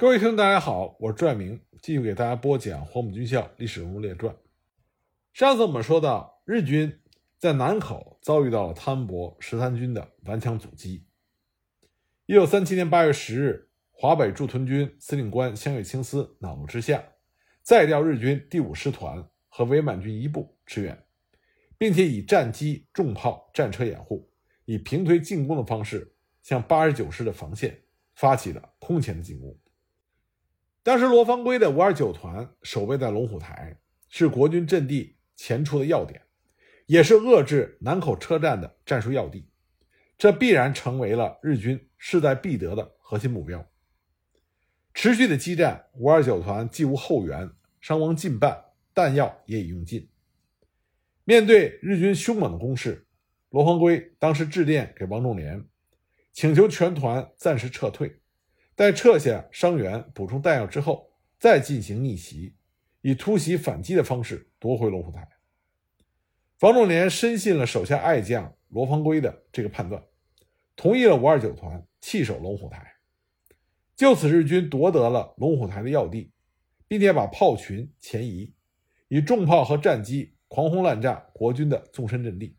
各位听众，大家好，我是朱爱明，继续给大家播讲《黄埔军校历史人物列传》。上次我们说到，日军在南口遭遇到了汤恩伯十三军的顽强阻击。一九三七年八月十日，华北驻屯军司令官香月清司恼怒之下，再调日军第五师团和伪满军一部支援，并且以战机、重炮、战车掩护，以平推进攻的方式向八十九师的防线发起了空前的进攻。当时罗芳圭的五二九团守备在龙虎台，是国军阵地前出的要点，也是遏制南口车站的战术要地，这必然成为了日军势在必得的核心目标。持续的激战，五二九团既无后援，伤亡近半，弹药也已用尽。面对日军凶猛的攻势，罗芳圭当时致电给王仲廉，请求全团暂时撤退。在撤下伤员、补充弹药之后，再进行逆袭，以突袭反击的方式夺回龙虎台。房仲廉深信了手下爱将罗芳圭的这个判断，同意了五二九团弃守龙虎台。就此，日军夺得了龙虎台的要地，并且把炮群前移，以重炮和战机狂轰滥炸国军的纵深阵地，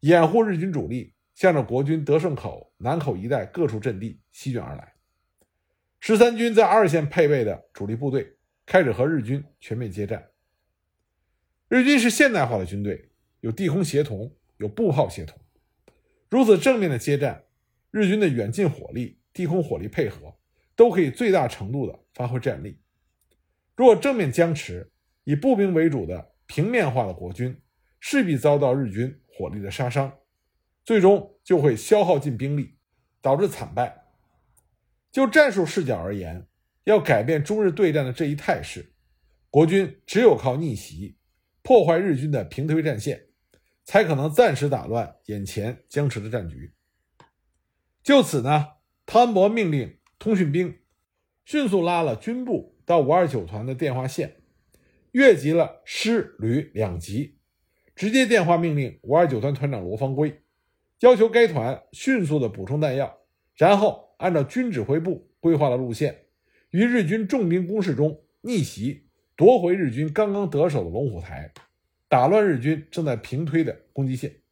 掩护日军主力向着国军德胜口、南口一带各处阵地席卷而来。十三军在二线配备的主力部队开始和日军全面接战。日军是现代化的军队，有地空协同，有步炮协同。如此正面的接战，日军的远近火力、地空火力配合都可以最大程度的发挥战力。如果正面僵持，以步兵为主的平面化的国军势必遭到日军火力的杀伤，最终就会消耗尽兵力，导致惨败。就战术视角而言，要改变中日对战的这一态势，国军只有靠逆袭，破坏日军的平推战线，才可能暂时打乱眼前僵持的战局。就此呢，汤恩伯命令通讯兵迅速拉了军部到五二九团的电话线，越级了师旅两级，直接电话命令五二九团团长罗方圭，要求该团迅速的补充弹药，然后。按照军指挥部规划的路线，于日军重兵攻势中逆袭，夺回日军刚刚得手的龙虎台，打乱日军正在平推的攻击线。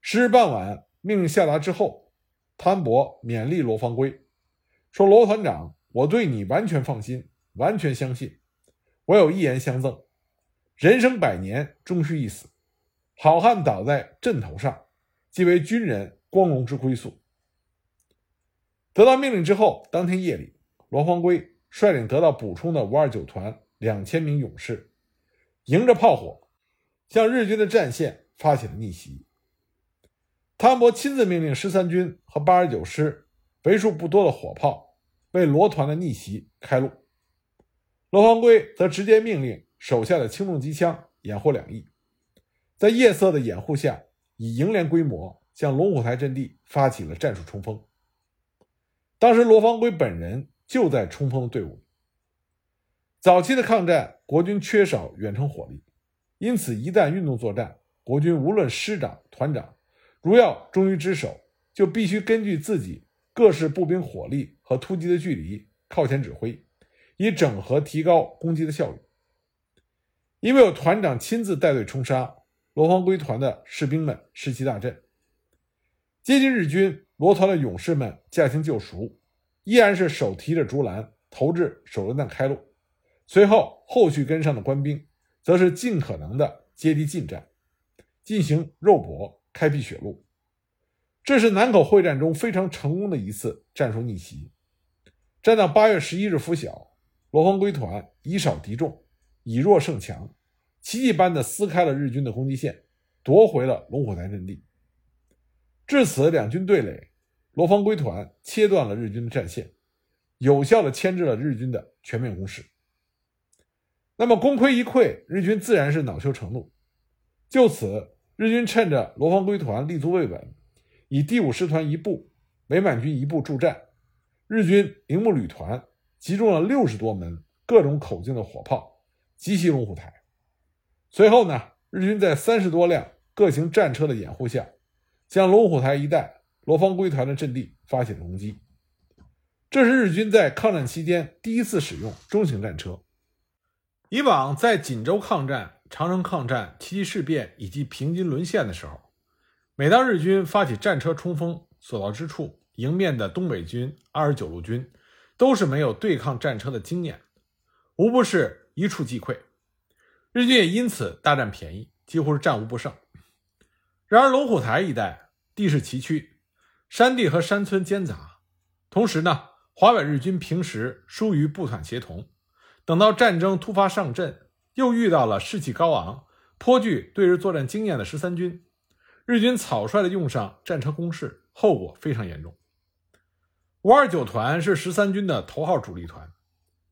十日傍晚，命令下达之后，汤恩伯勉励罗芳圭说：“罗团长，我对你完全放心，完全相信。我有一言相赠：人生百年，终须一死。好汉倒在阵头上，即为军人光荣之归宿。”得到命令之后，当天夜里，罗芳圭率领得到补充的五二九团两千名勇士，迎着炮火，向日军的战线发起了逆袭。汤恩伯亲自命令十三军和八十九师为数不多的火炮为罗团的逆袭开路，罗芳圭则直接命令手下的轻重机枪掩护两翼，在夜色的掩护下，以营连规模向龙虎台阵地发起了战术冲锋。当时罗芳圭本人就在冲锋的队伍里。早期的抗战，国军缺少远程火力，因此一旦运动作战，国军无论师长、团长，如要忠于职守，就必须根据自己各式步兵火力和突击的距离靠前指挥，以整合提高攻击的效率。因为有团长亲自带队冲杀，罗芳圭团的士兵们士气大振，接近日军。罗团的勇士们驾轻就熟，依然是手提着竹篮，投掷手榴弹开路。随后，后续跟上的官兵则是尽可能的接敌近战，进行肉搏，开辟血路。这是南口会战中非常成功的一次战术逆袭。战到八月十一日拂晓，罗芳圭团以少敌众，以弱胜强，奇迹般的撕开了日军的攻击线，夺回了龙虎台阵地。至此，两军对垒。罗芳圭团切断了日军的战线，有效的牵制了日军的全面攻势。那么功亏一篑，日军自然是恼羞成怒。就此，日军趁着罗芳圭团立足未稳，以第五师团一部、伪满军一部助战，日军铃木旅团集中了六十多门各种口径的火炮，急袭龙虎台。随后呢，日军在三十多辆各型战车的掩护下，将龙虎台一带。罗芳圭团的阵地发起攻击，这是日军在抗战期间第一次使用中型战车。以往在锦州抗战、长城抗战、七七事变以及平津沦陷的时候，每当日军发起战车冲锋，所到之处，迎面的东北军、二十九路军都是没有对抗战车的经验，无不是一触即溃。日军也因此大占便宜，几乎是战无不胜。然而龙虎台一带地势崎岖，山地和山村间杂，同时呢，华北日军平时疏于部团协同。等到战争突发上阵，又遇到了士气高昂、颇具对日作战经验的十三军，日军草率的用上战车攻势，后果非常严重。五二九团是十三军的头号主力团，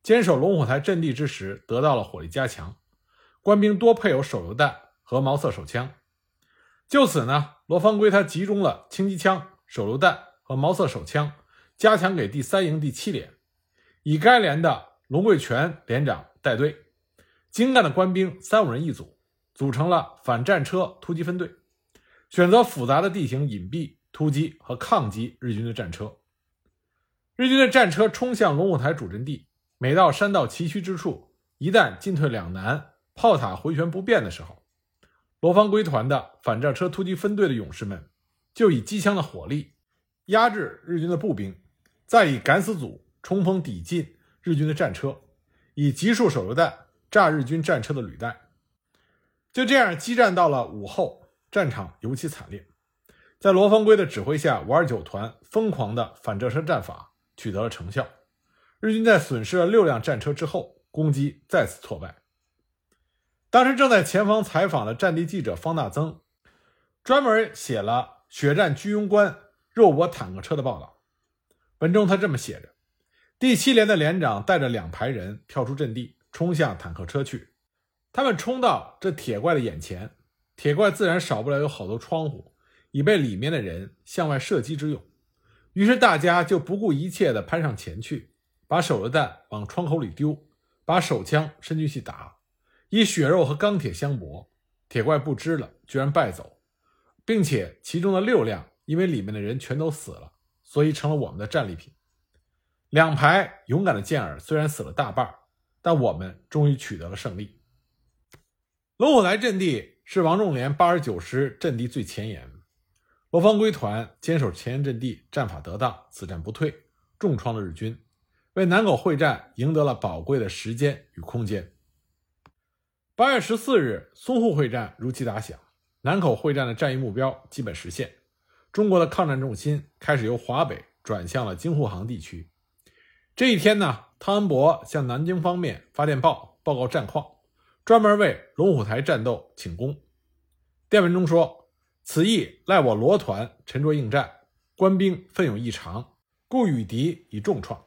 坚守龙虎台阵地之时，得到了火力加强，官兵多配有手榴弹和毛瑟手枪。就此呢，罗方圭他集中了轻机枪、手榴弹和毛瑟手枪，加强给第三营第七连，以该连的。龙贵全连长带队，精干的官兵三五人一组，组成了反战车突击分队，选择复杂的地形隐蔽突击和抗击日军的战车。日军的战车冲向龙虎台主阵地，每到山道崎岖之处，一旦进退两难，炮塔回旋不便的时候，罗方圭团的反战车突击分队的勇士们就以机枪的火力压制日军的步兵，再以敢死组冲锋抵近。日军的战车以集束手榴弹炸日军战车的履带，就这样激战到了午后，战场尤其惨烈。在罗方圭的指挥下，五二九团疯狂的反战车战法取得了成效。日军在损失了六辆战车之后，攻击再次挫败。当时正在前方采访的战地记者方大增，专门写了血战居庸关肉搏坦克车的报道。文中他这么写着。第七连的连长带着两排人跳出阵地，冲向坦克车去。他们冲到这铁怪的眼前，铁怪自然少不了有好多窗户，以备里面的人向外射击之用。于是大家就不顾一切地攀上前去，把手榴弹往窗口里丢，把手枪伸进去打，以血肉和钢铁相搏。铁怪不知了，居然败走，并且其中的六辆因为里面的人全都死了，所以成了我们的战利品。两排勇敢的健儿虽然死了大半，但我们终于取得了胜利。龙虎台阵地是王仲廉八十九师阵地最前沿，罗方圭团坚守前沿阵地，战法得当，此战不退，重创了日军，为南口会战赢得了宝贵的时间与空间。八月十四日，淞沪会战如期打响，南口会战的战役目标基本实现，中国的抗战重心开始由华北转向了京沪杭地区。这一天呢，汤恩伯向南京方面发电报报告战况，专门为龙虎台战斗请功。电文中说：“此役赖我罗团沉着应战，官兵奋勇异常，故与敌以重创。”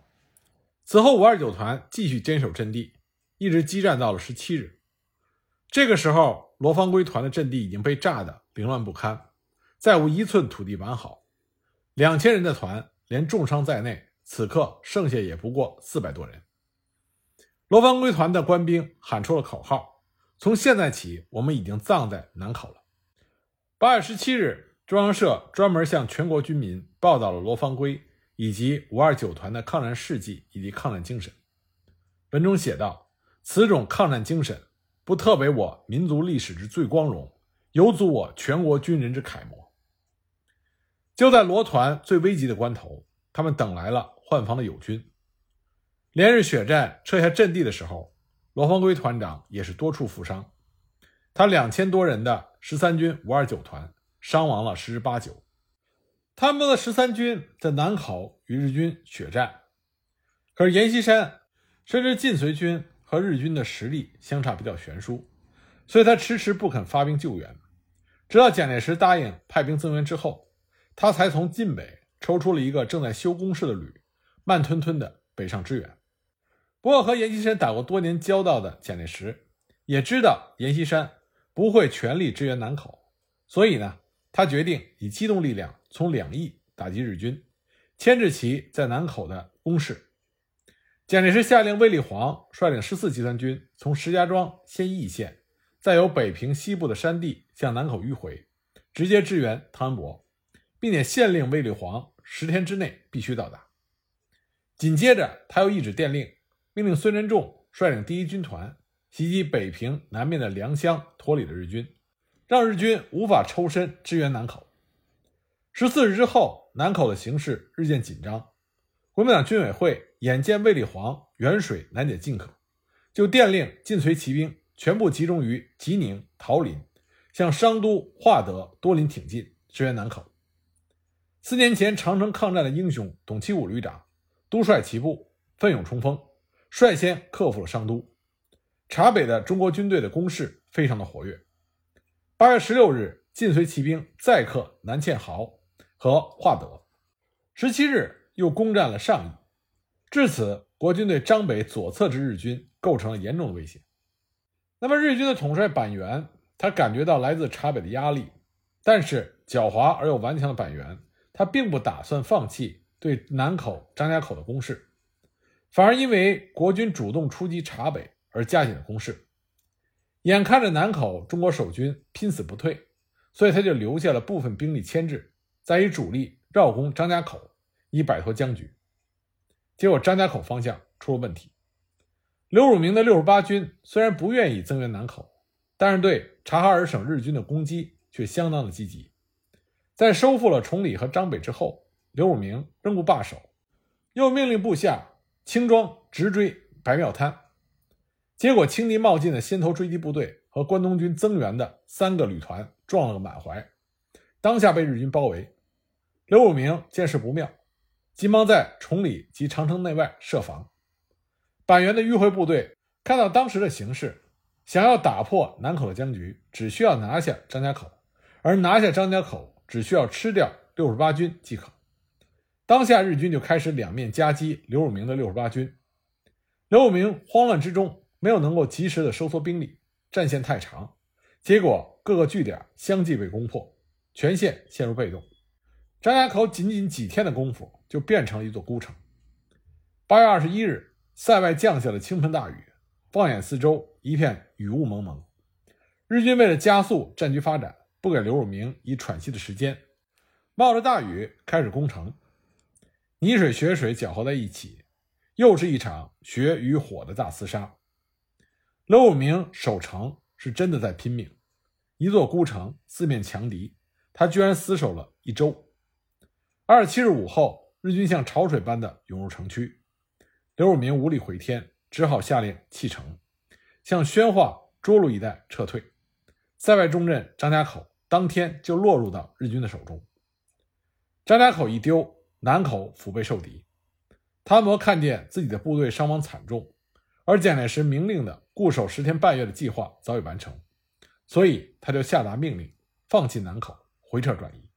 此后，五二九团继续坚守阵地，一直激战到了十七日。这个时候，罗方圭团的阵地已经被炸得凌乱不堪，再无一寸土地完好。两千人的团，连重伤在内。此刻剩下也不过四百多人。罗方圭团的官兵喊出了口号：“从现在起，我们已经葬在南口了。”八月十七日，中央社专门向全国军民报道了罗方圭以及五二九团的抗战事迹以及抗战精神。文中写道：“此种抗战精神，不特为我民族历史之最光荣，有足我全国军人之楷模。”就在罗团最危急的关头，他们等来了。换防的友军，连日血战撤下阵地的时候，罗方圭团长也是多处负伤。他两千多人的十三军五二九团伤亡了十之八九。他们的十三军在南口与日军血战，可是阎锡山甚至晋绥军和日军的实力相差比较悬殊，所以他迟迟不肯发兵救援。直到蒋介石答应派兵增援之后，他才从晋北抽出了一个正在修工事的旅。慢吞吞的北上支援。不过，和阎锡山打过多年交道的蒋介石也知道阎锡山不会全力支援南口，所以呢，他决定以机动力量从两翼打击日军，牵制其在南口的攻势。蒋介石下令卫立煌率领十四集团军从石家庄先义县，再由北平西部的山地向南口迂回，直接支援汤恩伯，并且限令卫立煌十天之内必须到达。紧接着，他又一纸电令，命令孙连仲率领第一军团袭击北平南面的良乡，脱离了日军，让日军无法抽身支援南口。十四日之后，南口的形势日渐紧张，国民党军委会眼见卫立煌远水难解近渴，就电令晋绥骑兵全部集中于吉宁、桃林，向商都、化德、多林挺进，支援南口。四年前长城抗战的英雄董其武旅长督率其部奋勇冲锋，率先克服了商都。察北的中国军队的攻势非常的活跃。八月十六日，晋绥骑兵再克南堑壕和化德，十七日又攻占了上邑。至此，国军对张北左侧之日军构成了严重的威胁。那么，日军的统帅板垣，他感觉到来自察北的压力，但是狡猾而又顽强的板垣。他并不打算放弃对南口、张家口的攻势，反而因为国军主动出击察北而加紧了攻势。眼看着南口中国守军拼死不退，所以他就留下了部分兵力牵制，再以主力绕攻张家口，以摆脱僵局。结果张家口方向出了问题。刘汝明的六十八军虽然不愿意增援南口，但是对察哈尔省日军的攻击却相当的积极。在收复了崇礼和张北之后，刘汝明仍不罢手，又命令部下轻装直追白庙滩。结果，轻敌冒进的先头追击部队和关东军增援的三个旅团撞了个满怀，当下被日军包围。刘汝明见势不妙，急忙在崇礼及长城内外设防。板垣的迂回部队看到当时的形势，想要打破南口的僵局，只需要拿下张家口，而拿下张家口。只需要吃掉六十八军即可。当下日军就开始两面夹击刘汝明的六十八军。刘汝明慌乱之中没有能够及时的收缩兵力，战线太长，结果各个据点相继被攻破，全线陷入被动。张家口仅仅几天的功夫就变成了一座孤城。八月二十一日，塞外降下了倾盆大雨，放眼四周一片雨雾蒙蒙。日军为了加速战局发展。不给刘汝明以喘息的时间，冒着大雨开始攻城，泥水、雪水搅和在一起，又是一场血与火的大厮杀。刘汝明守城是真的在拼命，一座孤城，四面强敌，他居然死守了一周。二十七日午后，日军像潮水般的涌入城区，刘汝明无力回天，只好下令弃城，向宣化、涿鹿一带撤退。塞外重镇张家口。当天就落入到日军的手中。张家口一丢，南口腹背受敌。谭摩看见自己的部队伤亡惨重，而蒋介石明令的固守十天半月的计划早已完成，所以他就下达命令，放弃南口，回撤转移。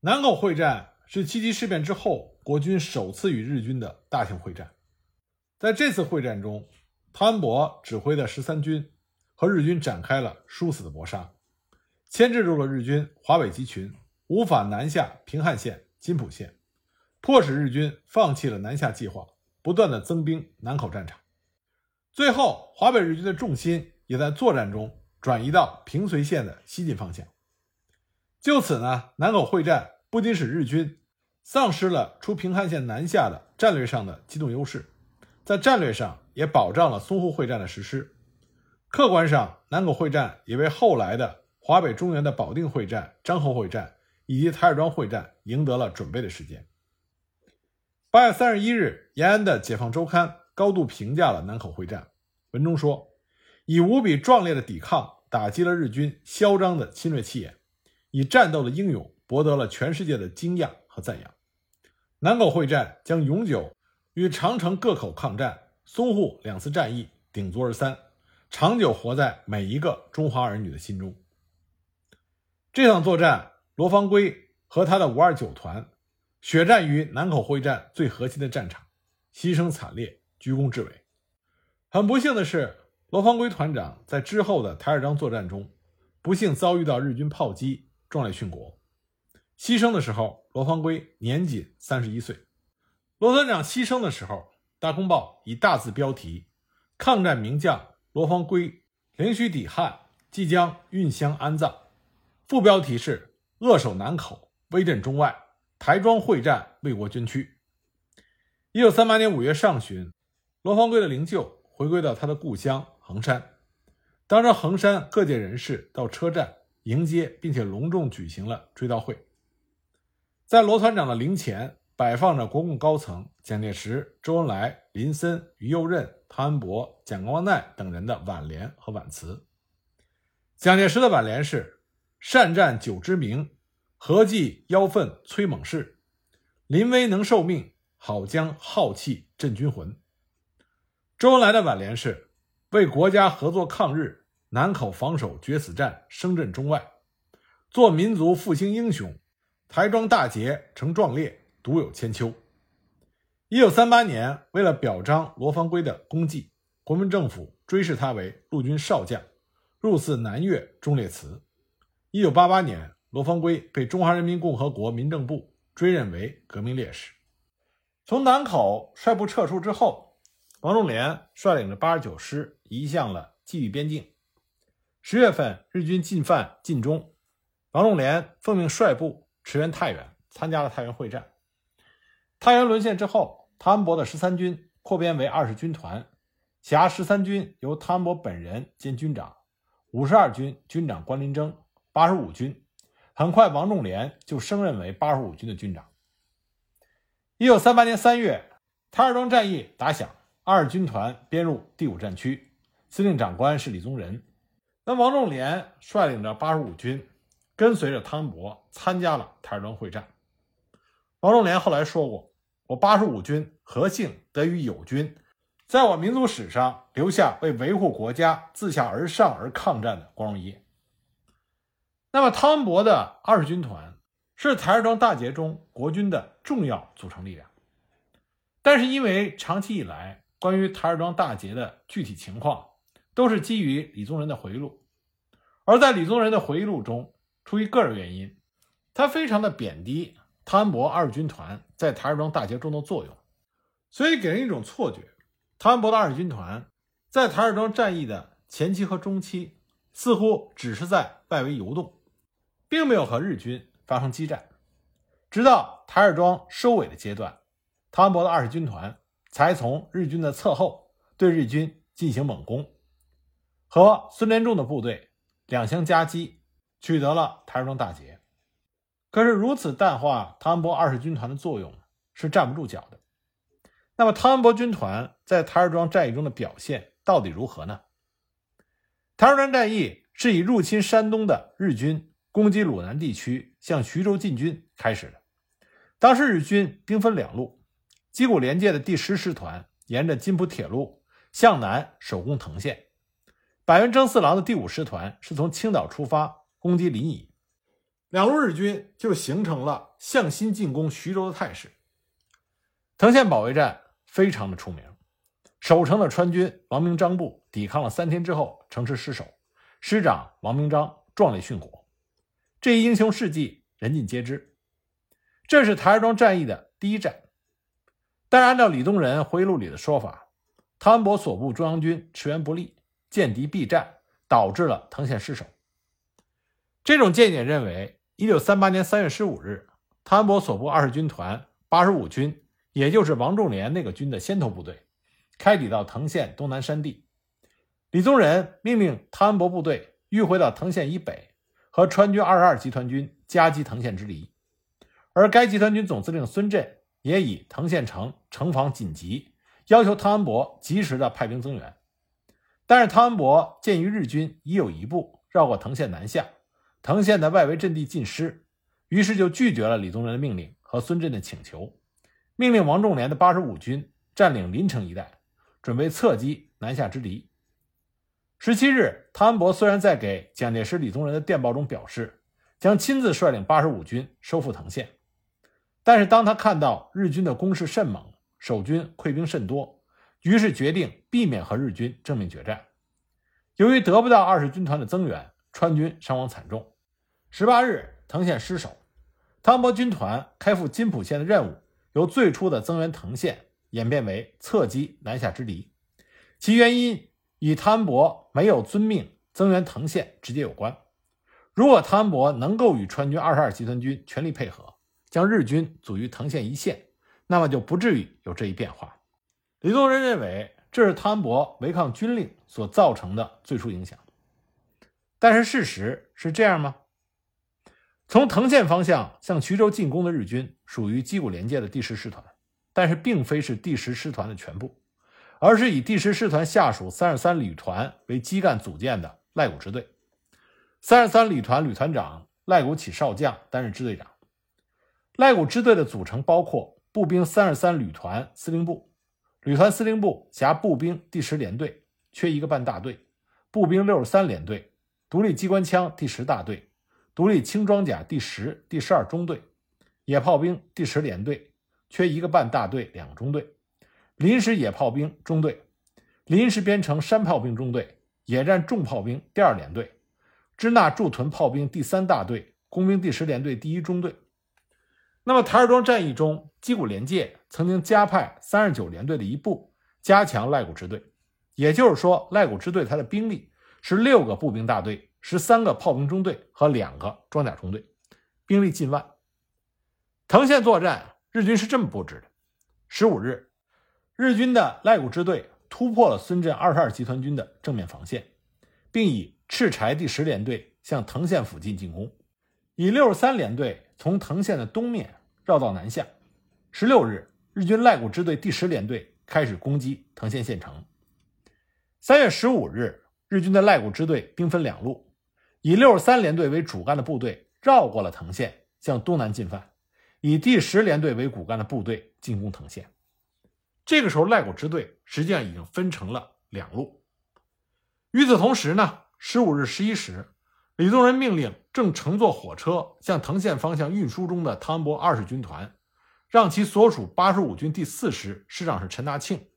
南口会战是七七事变之后国军首次与日军的大型会战。在这次会战中，汤恩伯指挥的十三军和日军展开了殊死的搏杀。牵制住了日军华北集群，无法南下平汉线、金浦线，迫使日军放弃了南下计划，不断的增兵南口战场。最后，华北日军的重心也在作战中转移到平绥线的西进方向。就此呢，南口会战不仅使日军丧失了出平汉线南下的战略上的机动优势，在战略上也保障了淞沪会战的实施。客观上，南口会战也为后来的。华北中原的保定会战、漳河会战以及台儿庄会战赢得了准备的时间。八月三十一日，延安的《解放周刊》高度评价了南口会战，文中说：“以无比壮烈的抵抗打击了日军嚣张的侵略气焰，以战斗的英勇博得了全世界的惊讶和赞扬。南口会战将永久与长城各口抗战、淞沪两次战役鼎足而三，长久活在每一个中华儿女的心中。”这场作战，罗芳圭和他的五二九团血战于南口会战最核心的战场，牺牲惨烈，居功至伟。很不幸的是，罗芳圭团长在之后的台儿庄作战中，不幸遭遇到日军炮击，壮烈殉国。牺牲的时候，罗芳圭年仅三十一岁。罗团长牺牲的时候，《大公报》以大字标题：“抗战名将罗芳圭灵虚抵汉，即将运乡安葬。”副标题是“扼守南口，威震中外，台庄会战为国捐躯”。一九三八年五月上旬，罗芳圭的灵柩回归到他的故乡衡山。当着衡山各界人士到车站迎接，并且隆重举行了追悼会。在罗团长的灵前摆放着国共高层蒋介石、周恩来、林森、于右任、汤恩伯、蒋光鼐等人的挽联和挽词。蒋介石的挽联是：“善战久之名，何计妖奋摧猛士。临危能受命，好将浩气振军魂。”周恩来的挽联是：“为国家合作抗日，南口防守决死战，声震中外，做民族复兴英雄。”台庄大捷成壮烈，独有千秋。一九三八年，为了表彰罗芳圭的功绩，国民政府追谥他为陆军少将，入祀南岳忠烈祠。一九八八年，罗芳圭被中华人民共和国民政部追认为革命烈士。从南口率部撤出之后，王仲廉率领着八十九师移向了冀豫边境。十月份，日军进犯晋中，王仲廉奉命率部。驰援太原，参加了太原会战。太原沦陷之后，汤恩伯的十三军扩编为二十军团，辖十三军由汤恩伯本人兼军长，五十二军军长关林征，八十五军很快王仲廉就升任为八十五军的军长。一九三八年三月，台儿庄战役打响，二军团编入第五战区，司令长官是李宗仁。那王仲廉率领着八十五军。跟随着汤恩伯参加了台儿庄会战。王仲廉后来说过：“我八十五军何幸得与友军，在我民族史上留下为维护国家自下而上而抗战的光荣一页。”那么，汤恩伯的二十军团是台儿庄大捷中国军的重要组成力量。但是，因为长期以来关于台儿庄大捷的具体情况都是基于李宗仁的回忆录，而在李宗仁的回忆录中。出于个人原因，他非常的贬低汤恩伯二军团在台儿庄大捷中的作用，所以给人一种错觉：汤恩伯的二军团在台儿庄战役的前期和中期似乎只是在外围游动，并没有和日军发生激战。直到台儿庄收尾的阶段，汤恩伯的二十军团才从日军的侧后对日军进行猛攻，和孙连仲的部队两相夹击。取得了台儿庄大捷，可是如此淡化汤恩伯二十军团的作用是站不住脚的。那么汤恩伯军团在台儿庄战役中的表现到底如何呢？台儿庄战役是以入侵山东的日军攻击鲁南地区，向徐州进军开始的。当时日军兵分两路，矶谷连介的第十师团沿着津浦铁路向南守攻藤县，板垣征四郎的第五师团是从青岛出发。攻击临沂，两路日军就形成了向心进攻徐州的态势。藤县保卫战非常的出名，守城的川军王明章部抵抗了三天之后，城池失守，师长王明章壮烈殉国。这一英雄事迹人尽皆知。这是台儿庄战役的第一战，但是按照李宗仁回忆录里的说法，汤恩伯所部中央军驰援不利，见敌避战，导致了藤县失守。这种见解认为，一九三八年三月十五日，汤恩伯所部二十军团八十五军，也就是王仲廉那个军的先头部队，开抵到藤县东南山地。李宗仁命令汤恩伯部队迂回到藤县以北，和川军二十二集团军夹击藤县之敌。而该集团军总司令孙震也以藤县城城防紧急，要求汤恩伯及时的派兵增援。但是汤恩伯鉴于日军已有一部绕过藤县南下。藤县的外围阵地尽失，于是就拒绝了李宗仁的命令和孙震的请求，命令王仲廉的八十五军占领临城一带，准备侧击南下之敌。十七日，汤恩伯虽然在给蒋介石、李宗仁的电报中表示将亲自率领八十五军收复藤县，但是当他看到日军的攻势甚猛，守军溃兵甚多，于是决定避免和日军正面决战。由于得不到二十军团的增援。川军伤亡惨重。十八日，藤县失守，汤恩伯军团开赴津浦县的任务，由最初的增援藤县演变为侧击南下之敌。其原因与汤恩伯没有遵命增援藤县直接有关。如果汤恩伯能够与川军二十二集团军全力配合，将日军阻于藤县一线，那么就不至于有这一变化。李宗仁认为这是汤恩伯违抗军令所造成的最初影响。但是事实是这样吗？从藤县方向向衢州进攻的日军属于矶谷连接的第十师团，但是并非是第十师团的全部，而是以第十师团下属三十三旅团为基干组建的赖谷支队。三十三旅团旅团长赖谷起少将担任支队长。赖谷支队的组成包括步兵三十三旅团司令部，旅团司令部辖步兵第十联队，缺一个半大队；步兵六十三联队，独立机关枪第十大队。独立轻装甲第十、第十二中队，野炮兵第十联队，缺一个半大队、两个中队；临时野炮兵中队，临时编成山炮兵中队，野战重炮兵第二联队，支那驻屯炮兵第三大队，工兵第十联队第一中队。那么台儿庄战役中，矶谷连介曾经加派三十九联队的一部加强赖谷支队，也就是说，赖谷支队它的兵力是六个步兵大队。十三个炮兵中队和两个装甲中队，兵力近万。藤县作战，日军是这么布置的：十五日，日军的赖谷支队突破了孙震二十二集团军的正面防线，并以赤柴第十联队向藤县附近进攻，以六十三联队从藤县的东面绕道南下。十六日，日军赖谷支队第十联队开始攻击藤县县城。三月十五日，日军的赖谷支队兵分两路。以六十三联队为主干的部队绕过了藤县，向东南进犯；以第十联队为骨干的部队进攻藤县。这个时候，赖谷支队实际上已经分成了两路。与此同时呢，十五日十一时，李宗仁命令正乘坐火车向藤县方向运输中的汤恩伯二十军团，让其所属八十五军第四师师长是陈大庆，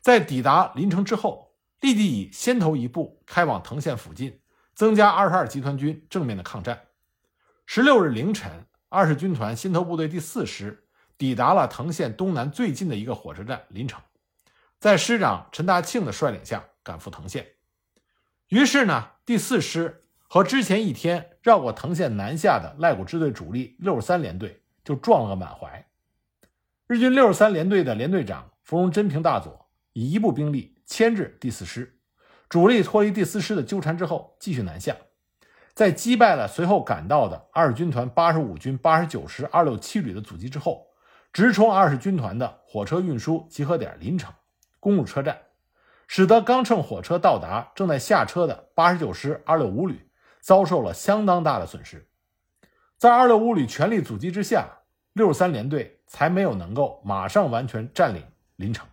在抵达临城之后，立即以先头一部开往藤县附近。增加二十二集团军正面的抗战。十六日凌晨，二十军团新头部队第四师抵达了藤县东南最近的一个火车站临城，在师长陈大庆的率领下赶赴藤县。于是呢，第四师和之前一天绕过藤县南下的赖谷支队主力六十三联队就撞了个满怀。日军六十三联队的联队长芙蓉真平大佐以一部兵力牵制第四师。主力脱离第四师的纠缠之后，继续南下，在击败了随后赶到的二十军团八十五军八十九师二六七旅的阻击之后，直冲二十军团的火车运输集合点临城，攻入车站，使得刚乘火车到达、正在下车的八十九师二六五旅遭受了相当大的损失。在二六五旅全力阻击之下，六十三联队才没有能够马上完全占领临城，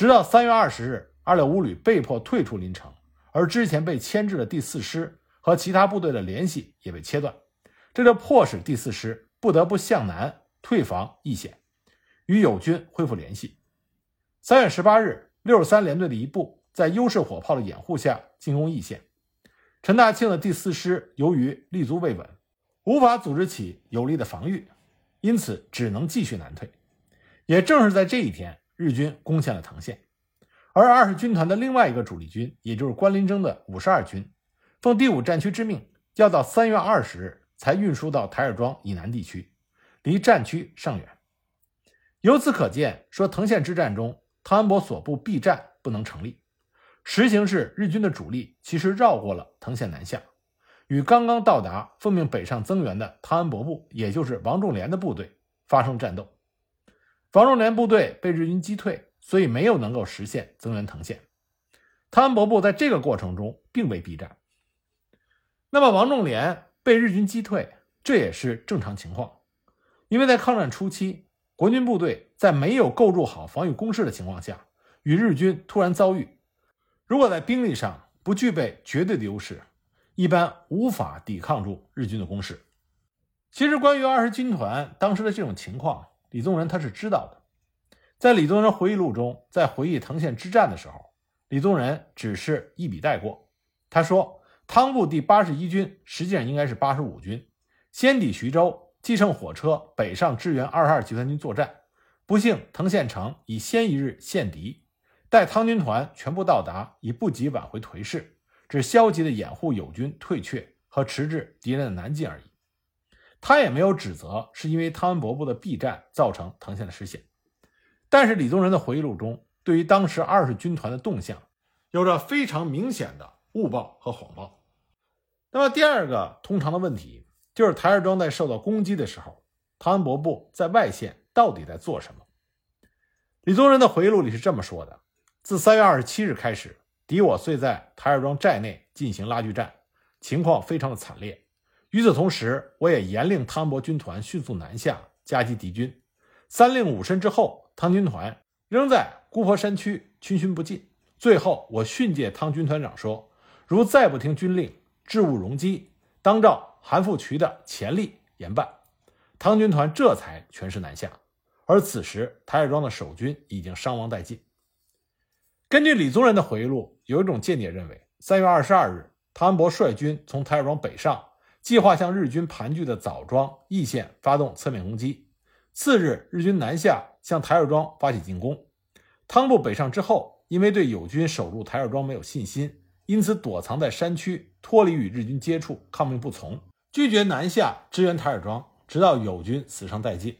直到三月二十日。二六五旅被迫退出临城，而之前被牵制的第四师和其他部队的联系也被切断，这就迫使第四师不得不向南退防易县，与友军恢复联系。三月十八日，六十三联队的一部在优势火炮的掩护下进攻易县，陈大庆的第四师由于立足未稳，无法组织起有力的防御，因此只能继续南退。也正是在这一天，日军攻陷了藤县。而二十军团的另外一个主力军，也就是关林征的五十二军，奉第五战区之命，要到三月二十日才运输到台儿庄以南地区，离战区尚远。由此可见，说藤县之战中，汤恩伯所部避战不能成立。实情是，日军的主力其实绕过了藤县南下，与刚刚到达奉命北上增援的汤恩伯部，也就是王仲廉的部队发生战斗。防重联部队被日军击退。所以没有能够实现增援藤县，汤恩伯部在这个过程中并未避战。那么王仲廉被日军击退，这也是正常情况，因为在抗战初期，国军部队在没有构筑好防御工事的情况下，与日军突然遭遇，如果在兵力上不具备绝对的优势，一般无法抵抗住日军的攻势。其实关于二十军团当时的这种情况，李宗仁他是知道的。在李宗仁回忆录中，在回忆藤县之战的时候，李宗仁只是一笔带过。他说：“汤部第八十一军实际上应该是八十五军，先抵徐州，继乘火车北上支援二十二集团军作战。不幸藤县城已先一日陷敌，待汤军团全部到达，已不及挽回颓势，只消极的掩护友军退却和迟滞敌人的南进而已。他也没有指责是因为汤恩伯部的避战造成藤县的失陷。”但是李宗仁的回忆录中对于当时二十军团的动向有着非常明显的误报和谎报。那么第二个通常的问题就是台儿庄在受到攻击的时候，汤恩伯部在外线到底在做什么？李宗仁的回忆录里是这么说的：自三月二十七日开始，敌我遂在台儿庄寨内进行拉锯战，情况非常的惨烈。与此同时，我也严令汤伯军团迅速南下夹击敌军。三令五申之后，汤军团仍在姑婆山区逡巡不进。最后，我训诫汤军团长说：“如再不听军令，置物容积，当照韩复渠的前例严办。”汤军团这才全师南下。而此时，台儿庄的守军已经伤亡殆尽。根据李宗仁的回忆录，有一种见解认为，三月二十二日，汤恩伯率军从台儿庄北上。计划向日军盘踞的枣庄义县发动侧面攻击。次日，日军南下向台儿庄发起进攻。汤部北上之后，因为对友军守住台儿庄没有信心，因此躲藏在山区，脱离与日军接触，抗命不从，拒绝南下支援台儿庄，直到友军死伤殆尽。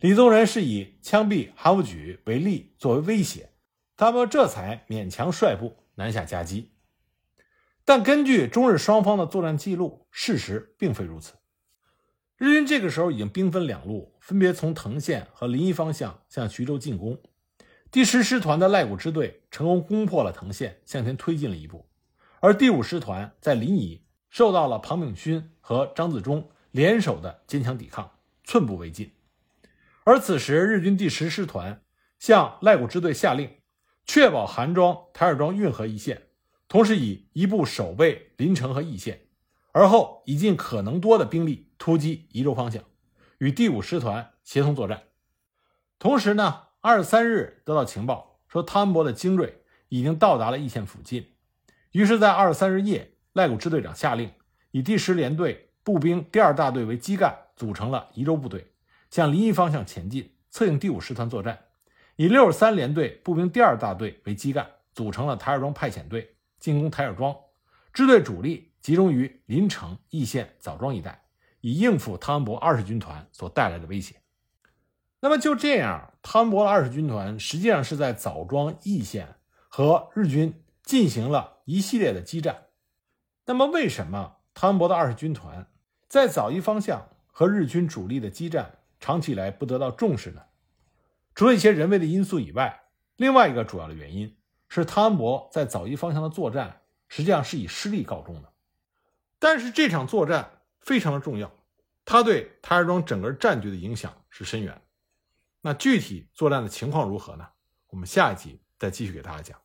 李宗仁是以枪毙韩复榘为例作为威胁，他们这才勉强率部南下夹击。但根据中日双方的作战记录，事实并非如此。日军这个时候已经兵分两路，分别从藤县和临沂方向向徐州进攻。第十师团的赖谷支队成功攻破了藤县，向前推进了一步；而第五师团在临沂受到了庞炳勋和张自忠联手的坚强抵抗，寸步未进。而此时，日军第十师团向赖谷支队下令，确保韩庄、台儿庄运河一线。同时，以一部守备临城和义县，而后以尽可能多的兵力突击宜州方向，与第五师团协同作战。同时呢，二十三日得到情报说汤恩伯的精锐已经到达了义县附近，于是，在二十三日夜，赖谷支队长下令以第十联队步兵第二大队为基干，组成了宜州部队，向临沂方向前进，策应第五师团作战；以六十三联队步兵第二大队为基干，组成了台儿庄派遣队。进攻台儿庄，支队主力集中于临城、易县、枣庄一带，以应付汤恩伯二十军团所带来的威胁。那么就这样，汤恩伯的二十军团实际上是在枣庄、易县和日军进行了一系列的激战。那么为什么汤恩伯的二十军团在枣宜方向和日军主力的激战长期以来不得到重视呢？除了一些人为的因素以外，另外一个主要的原因。是汤恩伯在枣宜方向的作战，实际上是以失利告终的。但是这场作战非常的重要，它对台儿庄整个战局的影响是深远。那具体作战的情况如何呢？我们下一集再继续给大家讲。